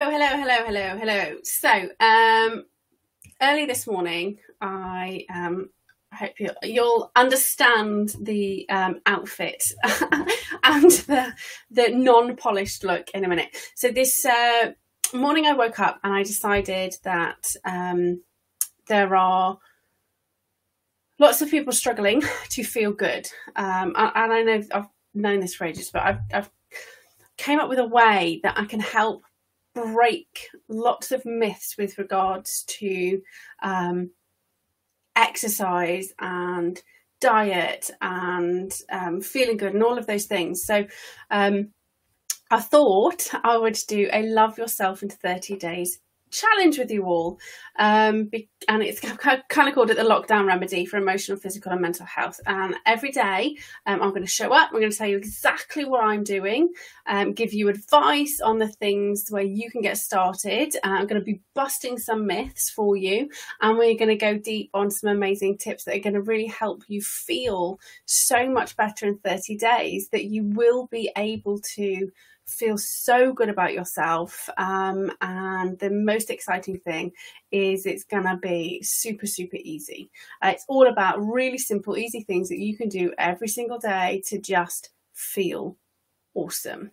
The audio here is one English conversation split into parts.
Oh, hello, hello, hello, hello. So, um, early this morning, I um, hope you'll, you'll understand the um, outfit and the the non-polished look in a minute. So this uh, morning, I woke up and I decided that um, there are lots of people struggling to feel good, um, and, and I know I've known this for ages, but I've, I've came up with a way that I can help break lots of myths with regards to um, exercise and diet and um, feeling good and all of those things. So um, I thought I would do a love yourself in 30 days challenge with you all. Um, and it's kind of called it the lockdown remedy for emotional, physical, and mental health. And every day um, I'm going to show up, I'm going to tell you exactly what I'm doing, um, give you advice on the things where you can get started. Uh, I'm going to be busting some myths for you, and we're going to go deep on some amazing tips that are going to really help you feel so much better in 30 days that you will be able to feel so good about yourself. Um, and the most exciting thing is it's going to be super, super easy. Uh, it's all about really simple, easy things that you can do every single day to just feel awesome.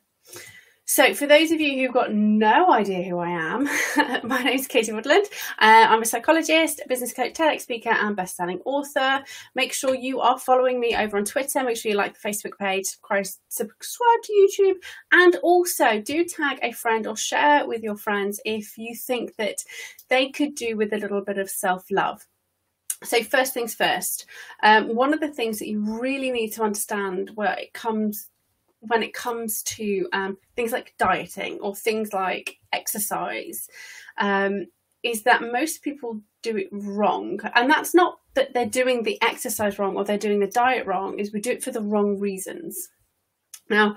So, for those of you who've got no idea who I am, my name is Katie Woodland. Uh, I'm a psychologist, business coach, TEDx speaker, and best-selling author. Make sure you are following me over on Twitter. Make sure you like the Facebook page, subscribe to YouTube, and also do tag a friend or share with your friends if you think that they could do with a little bit of self-love. So, first things first, um, one of the things that you really need to understand where it comes when it comes to um, things like dieting or things like exercise um, is that most people do it wrong. And that's not that they're doing the exercise wrong or they're doing the diet wrong, is we do it for the wrong reasons. Now,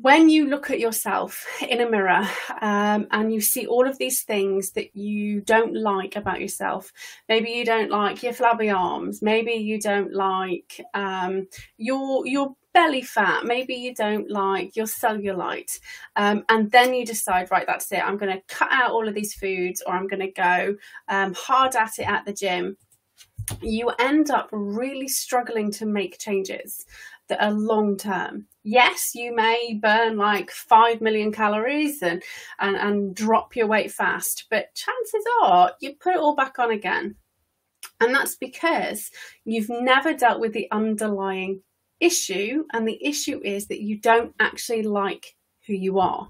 when you look at yourself in a mirror um, and you see all of these things that you don't like about yourself, maybe you don't like your flabby arms, maybe you don't like um, your your belly fat, maybe you don't like your cellulite, um, and then you decide, right, that's it, I'm going to cut out all of these foods or I'm going to go um, hard at it at the gym, you end up really struggling to make changes that are long term. Yes, you may burn like 5 million calories and, and, and drop your weight fast, but chances are you put it all back on again. And that's because you've never dealt with the underlying issue, and the issue is that you don't actually like who you are.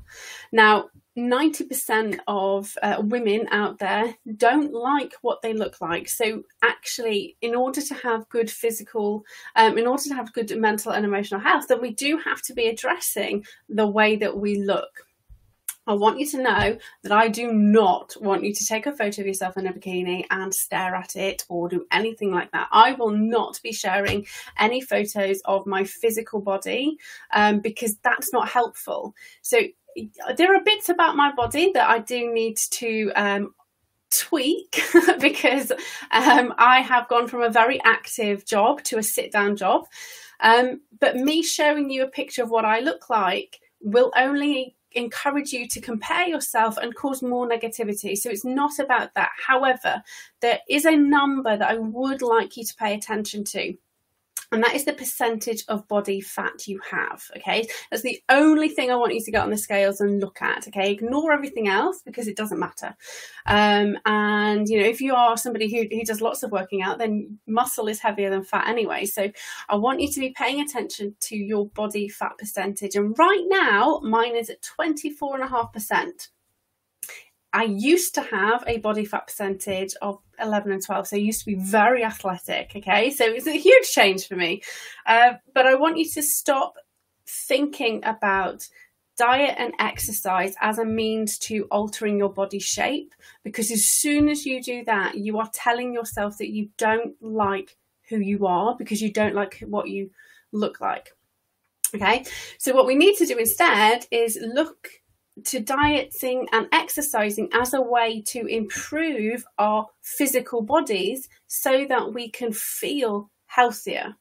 Now, 90% of uh, women out there don't like what they look like. So, actually, in order to have good physical, um, in order to have good mental and emotional health, then we do have to be addressing the way that we look. I want you to know that I do not want you to take a photo of yourself in a bikini and stare at it or do anything like that. I will not be sharing any photos of my physical body um, because that's not helpful. So, there are bits about my body that I do need to um, tweak because um, I have gone from a very active job to a sit down job. Um, but me showing you a picture of what I look like will only encourage you to compare yourself and cause more negativity. So it's not about that. However, there is a number that I would like you to pay attention to and that is the percentage of body fat you have. Okay, that's the only thing I want you to get on the scales and look at. Okay, ignore everything else because it doesn't matter. Um, and you know, if you are somebody who, who does lots of working out, then muscle is heavier than fat anyway. So I want you to be paying attention to your body fat percentage. And right now, mine is at 24.5%. I used to have a body fat percentage of 11 and 12, so I used to be very athletic. Okay, so it's a huge change for me. Uh, but I want you to stop thinking about diet and exercise as a means to altering your body shape because as soon as you do that, you are telling yourself that you don't like who you are because you don't like what you look like. Okay, so what we need to do instead is look to dieting and exercising as a way to improve our physical bodies so that we can feel healthier.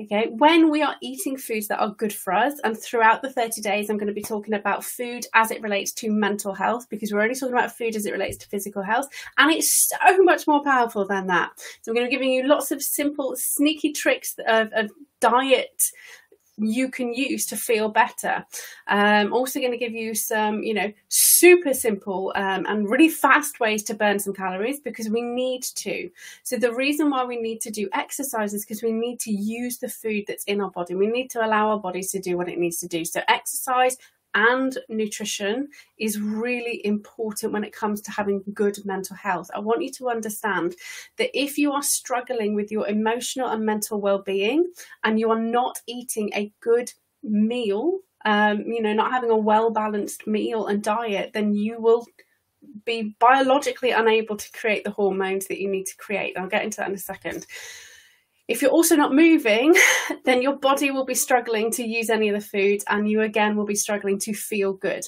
Okay, when we are eating foods that are good for us, and throughout the 30 days, I'm going to be talking about food as it relates to mental health because we're only talking about food as it relates to physical health, and it's so much more powerful than that. So, I'm going to be giving you lots of simple, sneaky tricks of, of diet you can use to feel better. Um, also going to give you some, you know, super simple um, and really fast ways to burn some calories because we need to. So the reason why we need to do exercise is because we need to use the food that's in our body. We need to allow our bodies to do what it needs to do. So exercise and nutrition is really important when it comes to having good mental health. I want you to understand that if you are struggling with your emotional and mental well being and you are not eating a good meal, um, you know, not having a well balanced meal and diet, then you will be biologically unable to create the hormones that you need to create. I'll get into that in a second. If you're also not moving, then your body will be struggling to use any of the food and you again will be struggling to feel good.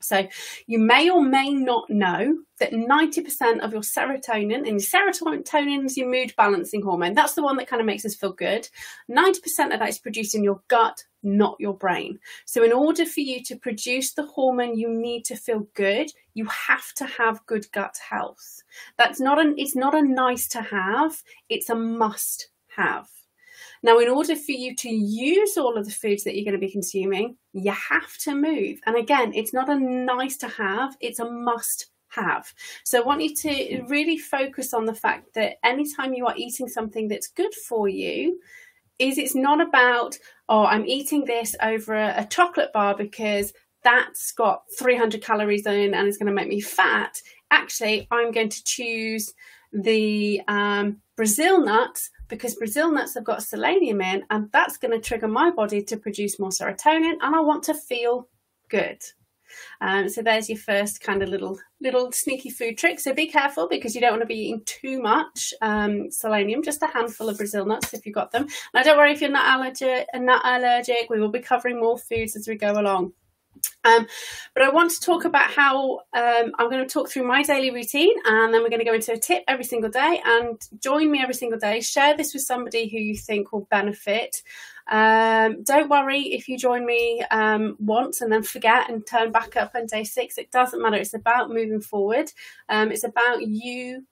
So you may or may not know that 90% of your serotonin, and serotonin is your mood balancing hormone. That's the one that kind of makes us feel good. 90% of that is produced in your gut, not your brain. So in order for you to produce the hormone you need to feel good, you have to have good gut health. That's not an it's not a nice to have, it's a must have. Now, in order for you to use all of the foods that you're going to be consuming, you have to move. And again, it's not a nice to have, it's a must have. So I want you to really focus on the fact that anytime you are eating something that's good for you, is it's not about, oh, I'm eating this over a, a chocolate bar because that's got 300 calories in and it's going to make me fat. Actually, I'm going to choose the um, Brazil nuts because Brazil nuts have got selenium in, and that's going to trigger my body to produce more serotonin, and I want to feel good. Um, so there's your first kind of little little sneaky food trick. So be careful because you don't want to be eating too much um, selenium. Just a handful of Brazil nuts if you've got them. Now don't worry if you're not allergic. Not allergic. We will be covering more foods as we go along. Um, but I want to talk about how um, I'm going to talk through my daily routine and then we're going to go into a tip every single day and join me every single day. Share this with somebody who you think will benefit. Um, don't worry if you join me um, once and then forget and turn back up on day six. It doesn't matter. It's about moving forward. Um, it's about you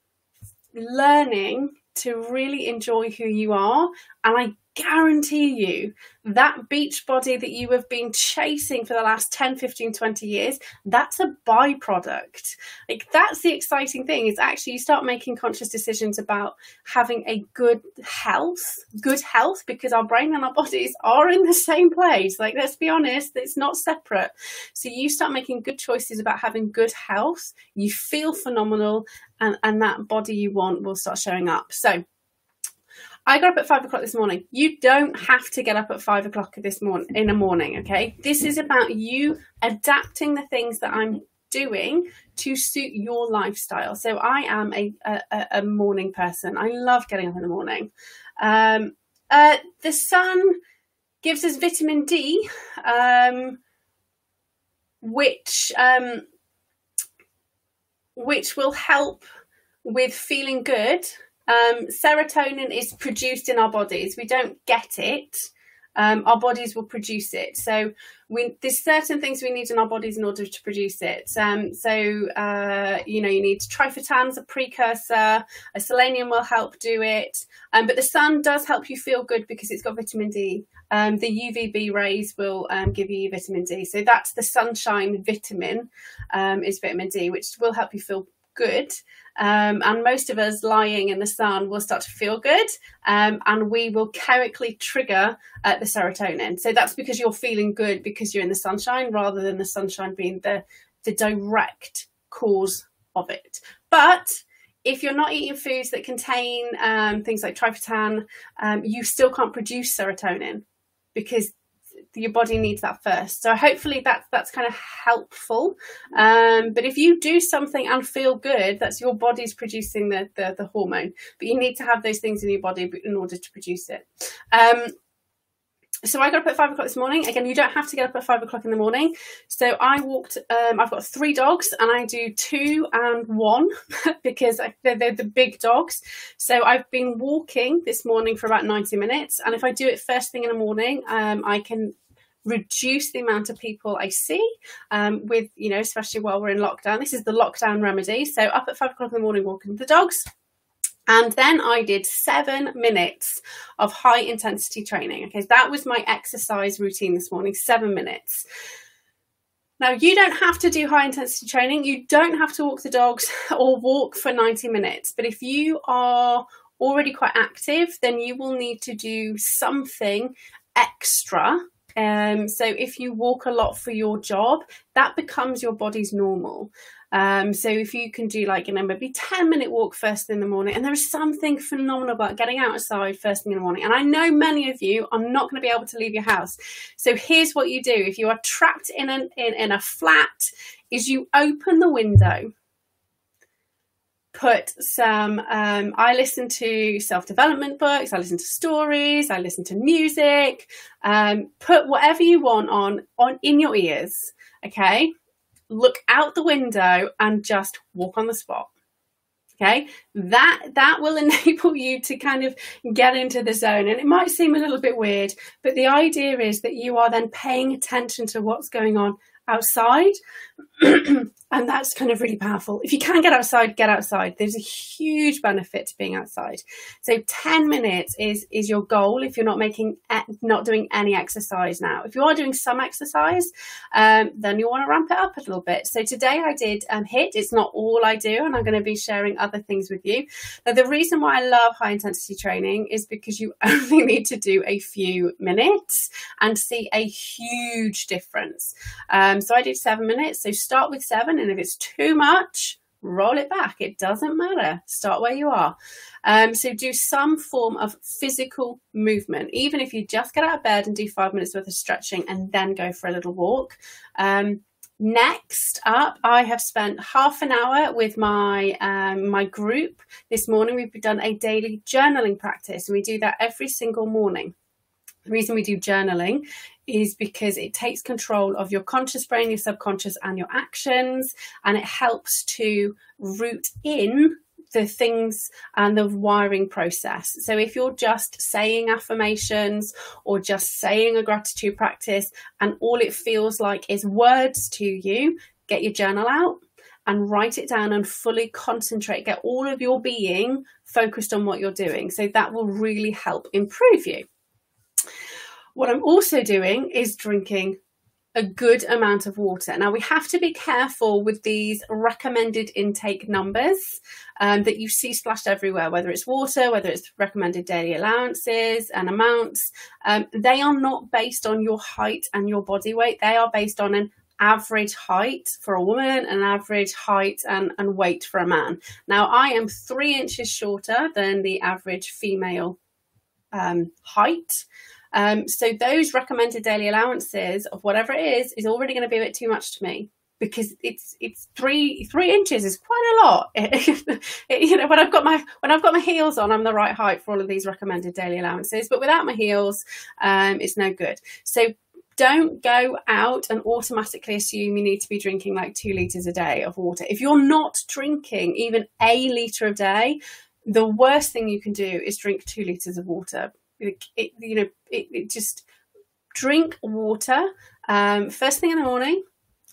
learning to really enjoy who you are. And I guarantee you that beach body that you have been chasing for the last 10 15 20 years that's a byproduct. Like that's the exciting thing is actually you start making conscious decisions about having a good health good health because our brain and our bodies are in the same place. Like let's be honest it's not separate. So you start making good choices about having good health you feel phenomenal and and that body you want will start showing up. So I got up at five o'clock this morning. You don't have to get up at five o'clock this morning in the morning, okay? This is about you adapting the things that I'm doing to suit your lifestyle. So I am a, a, a morning person. I love getting up in the morning. Um, uh, the sun gives us vitamin D, um, which um, which will help with feeling good um, serotonin is produced in our bodies. We don't get it. Um, our bodies will produce it. So we, there's certain things we need in our bodies in order to produce it. Um, so uh, you know you need tryptophan as a precursor. A selenium will help do it. Um, but the sun does help you feel good because it's got vitamin D. Um, the UVB rays will um, give you vitamin D. So that's the sunshine vitamin um, is vitamin D, which will help you feel good. Um, and most of us lying in the sun will start to feel good um, and we will chemically trigger uh, the serotonin. So that's because you're feeling good because you're in the sunshine rather than the sunshine being the, the direct cause of it. But if you're not eating foods that contain um, things like tryptophan, um, you still can't produce serotonin because your body needs that first. So hopefully that's that's kind of helpful. Um, but if you do something and feel good, that's your body's producing the, the, the hormone. But you need to have those things in your body in order to produce it. Um, so I got up at five o'clock this morning. Again, you don't have to get up at five o'clock in the morning. So I walked. Um, I've got three dogs, and I do two and one because they're, they're, the big dogs. So I've been walking this morning for about ninety minutes, and if I do it first thing in the morning, um, I can reduce the amount of people I see um, with, you know, especially while we're in lockdown. This is the lockdown remedy. So up at five o'clock in the morning, walking the dogs. And then I did seven minutes of high intensity training. Okay, that was my exercise routine this morning, seven minutes. Now, you don't have to do high intensity training. You don't have to walk the dogs or walk for 90 minutes. But if you are already quite active, then you will need to do something extra um, so if you walk a lot for your job, that becomes your body's normal. Um, so if you can do like, you know, maybe 10 minute walk first thing in the morning, and there is something phenomenal about getting outside first thing in the morning. And I know many of you are not going to be able to leave your house. So here's what you do. If you are trapped in an, in, in a flat, is you open the window put some um, i listen to self-development books i listen to stories i listen to music um, put whatever you want on on in your ears okay? Look out the window and just walk on the spot okay? That that will enable you to kind of get into the zone. And it might seem a little bit weird but the idea is that you are then paying attention to what's going on outside and that's kind of really powerful. If you can get outside, get outside. There's a huge benefit to being outside. So 10 minutes is is your goal if you're not making not doing any exercise now. If you are doing some exercise, um, then you want to ramp it up a little bit. So today I did um, HIIT. It's not all I do, and I'm going to be sharing other things with you. Now the reason why I love high intensity training is because you only need to do a few minutes and see a huge difference. Um, so I did seven minutes. So start with seven and if it's too much, roll it back. It doesn't matter. Start where you are. Um, so do some form of physical movement, even if you just get out of bed and do five minutes worth of stretching and then go for a little walk. Um, Next up, I have spent half an hour with my um, my group this morning. We've done a daily journaling practice, and we do that every single morning. The reason we do journaling is because it takes control of your conscious brain, your subconscious, and your actions, and it helps to root in the things and the wiring process. So if you're just saying affirmations or just saying a gratitude practice and all it feels like is words to you, get your journal out and write it down and fully concentrate, get all of your being focused on what you're doing. So that will really help improve you. What I'm also doing is drinking a good amount of water. Now, we have to be careful with these recommended intake numbers um, that you see splashed everywhere, whether it's water, whether it's recommended daily allowances and amounts. Um, they are not based on your height and your body weight, they are based on an average height for a woman and average height and, and weight for a man. Now, I am three inches shorter than the average female um, height. Um, so those recommended daily allowances of whatever it is is already going to be a bit too much to me because it's it's three three inches is quite a lot. it, you know, when I've got my when I've got my heels on, I'm the right height for all of these recommended daily allowances. But without my heels, um, it's no good. So don't go out and automatically assume you need to be drinking like two liters a day of water. If you're not drinking even a liter a day, the worst thing you can do is drink two liters of water it, you know, it, it, just drink water um, first thing in the morning.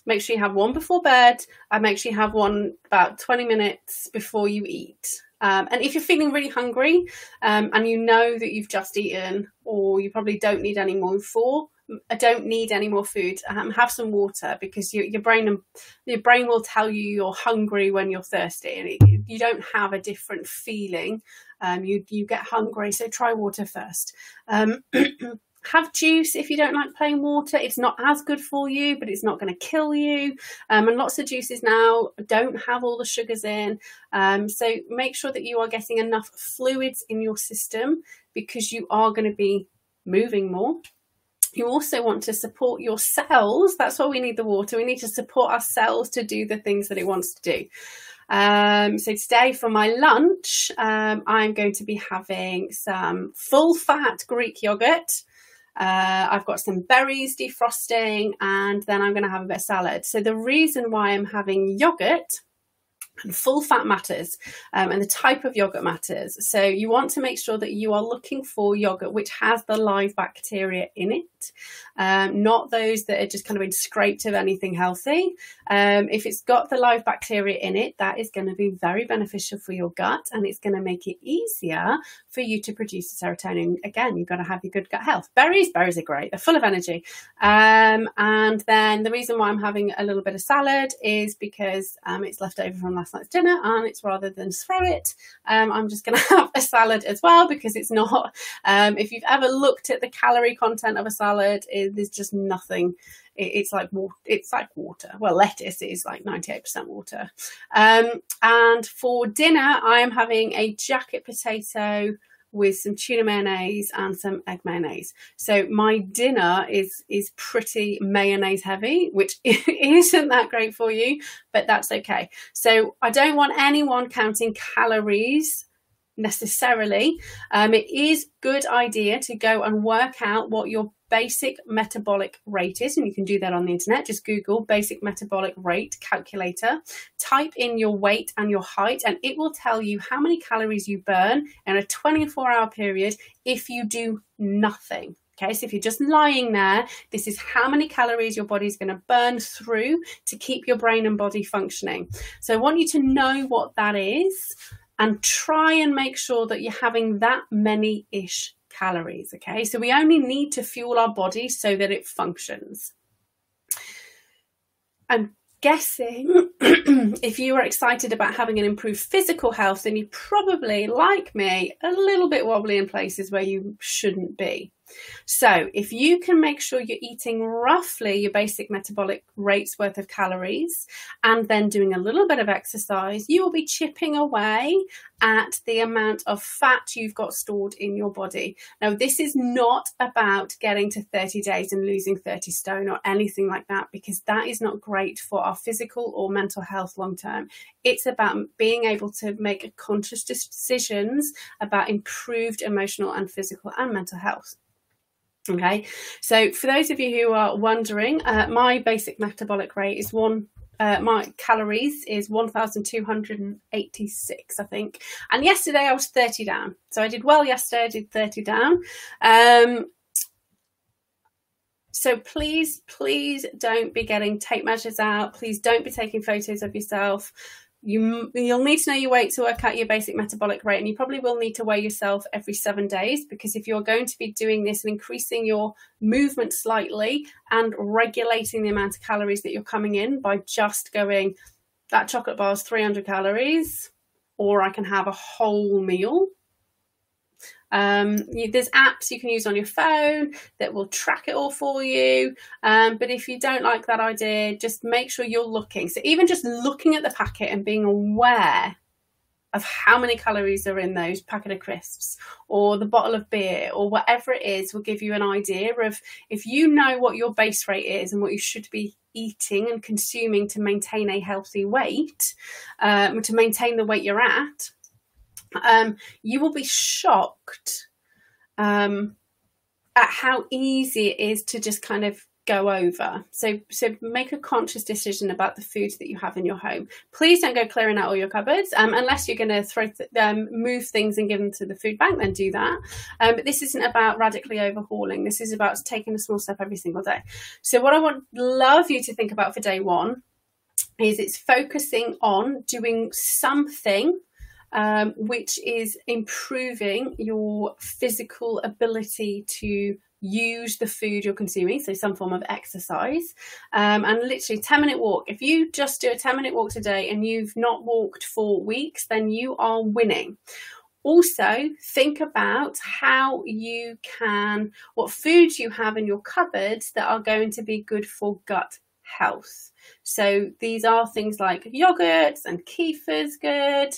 Make sure you have one before bed, and make sure you have one about 20 minutes before you eat. Um, and if you're feeling really hungry um, and you know that you've just eaten, or you probably don't need any more for, don't need any more food. Um, have some water because you, your brain your brain will tell you you're hungry when you're thirsty, and it, you don't have a different feeling um, you you get hungry, so try water first. Um, have juice if you don't like plain water. It's not as good for you, but it's not going to kill you. Um, and lots of juices now don't have all the sugars in. Um, so make sure that you are getting enough fluids in your system because you are going to be moving more. You also want to support your cells. That's why we need the water. We need to support our cells to do the things that it wants to do. Um, so today for my lunch, um, I'm going to be having some full fat Greek yogurt. Uh, I've got some berries defrosting, and then I'm going to have a bit of salad. So the reason why I'm having yogurt and full fat matters um, and the type of yogurt matters. So you want to make sure that you are looking for yogurt which has the live bacteria in it, um, not those that are just kind of been scraped of anything healthy. Um, if it's got the live bacteria in it, that is going to be very beneficial for your gut and it's going to make it easier for you to produce the serotonin. Again, you've got to have your good gut health. Berries, berries are great. They're full of energy. Um, and then the reason why I'm having a little bit of salad is because um, it's left over from last night's dinner and it's rather than throw it, um, I'm just going to have a salad as well because it's not, um, if you've ever looked at the calorie content of a salad, it, there's just nothing it's like water. It's like water. Well, lettuce is like 98% water. Um, and for dinner, I am having a jacket potato with some tuna mayonnaise and some egg mayonnaise. So my dinner is is pretty mayonnaise heavy, which isn't that great for you, but that's okay. So I don't want anyone counting calories necessarily. Um, it is good idea to go and work out what your basic metabolic rate is, and you can do that on the internet. Just Google basic metabolic rate calculator, type in your weight and your height, and it will tell you how many calories you burn in a 24 hour period if you do nothing. Okay, so if you're just lying there, this is how many calories your body's going to burn through to keep your brain and body functioning. So I want you to know what that is and try and make sure that you're having that many ish calories. Okay, so we only need to fuel our body so that it functions. I'm guessing if you are excited about having an improved physical health, then you probably, like me, a little bit wobbly in places where you shouldn't be. So, if you can make sure you're eating roughly your basic metabolic rates worth of calories and then doing a little bit of exercise, you will be chipping away at the amount of fat you've got stored in your body. Now, this is not about getting to 30 days and losing 30 stone or anything like that, because that is not great for our physical or mental health long term. It's about being able to make conscious decisions about improved emotional and physical and mental health. Okay, so for those of you who are wondering, uh, my basic metabolic rate is one. Uh, my calories is 1,286, I think. And yesterday I was 30 down. So I did well yesterday, I did 30 down. Um, so please, please don't be getting tape measures out. Please don't be taking photos of yourself you you'll need to know your weight to work out your basic metabolic rate and you probably will need to weigh yourself every 7 days because if you're going to be doing this and increasing your movement slightly and regulating the amount of calories that you're coming in by just going that chocolate bar is 300 calories or I can have a whole meal um, you, there's apps you can use on your phone that will track it all for you. Um, but if you don't like that idea, just make sure you're looking. So even just looking at the packet and being aware of how many calories are in those packet of crisps or the bottle of beer or whatever it is will give you an idea of if you know what your base rate is and what you should be eating and consuming to maintain a healthy weight, um, to maintain the weight you're at, um, you will be shocked um, at how easy it is to just kind of go over. So, so make a conscious decision about the foods that you have in your home. Please don't go clearing out all your cupboards um, unless you're going to throw th- um, move things and give them to the food bank. Then do that. Um, but this isn't about radically overhauling. This is about taking a small step every single day. So, what I want love you to think about for day one is it's focusing on doing something um, which is improving your physical ability to use the food you're consuming, so some form of exercise, um, and literally 10 minute walk. If you just do a 10 minute walk today and you've not walked for weeks, then you are winning. Also, think about how you can, what foods you have in your cupboards that are going to be good for gut health. So, these are things like yogurts and kefir's good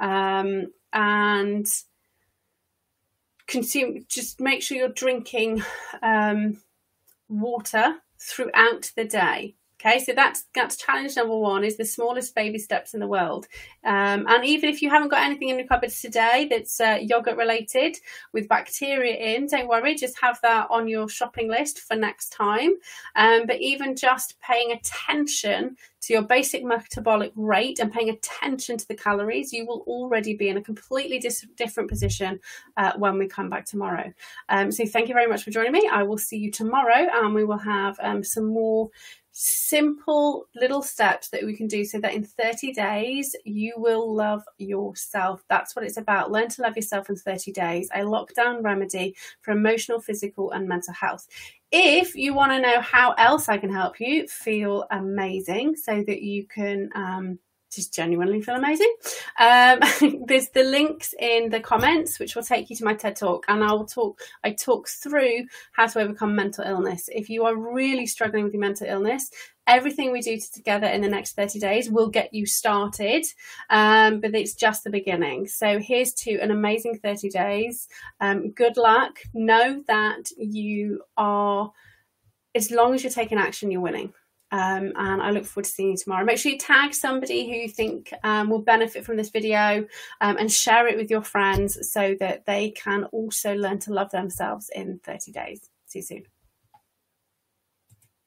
um, and consume. Just make sure you're drinking um, water throughout the day. Okay, so that's that's challenge number one is the smallest baby steps in the world. Um, and even if you haven't got anything in your cupboards today that's uh, yogurt related with bacteria in, don't worry, just have that on your shopping list for next time. Um, but even just paying attention to your basic metabolic rate and paying attention to the calories, you will already be in a completely dis- different position uh, when we come back tomorrow. Um, so thank you very much for joining me. I will see you tomorrow and we will have um, some more simple little steps that we can do so that in 30 days you will love yourself. That's what it's about. Learn to love yourself in 30 days, a lockdown remedy for emotional, physical, and mental health. If you want to know how else I can help you feel amazing so that you can um, just genuinely feel amazing. Um, there's the links in the comments, which will take you to my TED talk, and I will talk. I talk through how to overcome mental illness. If you are really struggling with your mental illness, everything we do together in the next 30 days will get you started, um, but it's just the beginning. So here's to an amazing 30 days. Um, good luck. Know that you are, as long as you're taking action, you're winning. Um, and I look forward to seeing you tomorrow. Make sure you tag somebody who you think um, will benefit from this video um, and share it with your friends so that they can also learn to love themselves in 30 days. See you soon.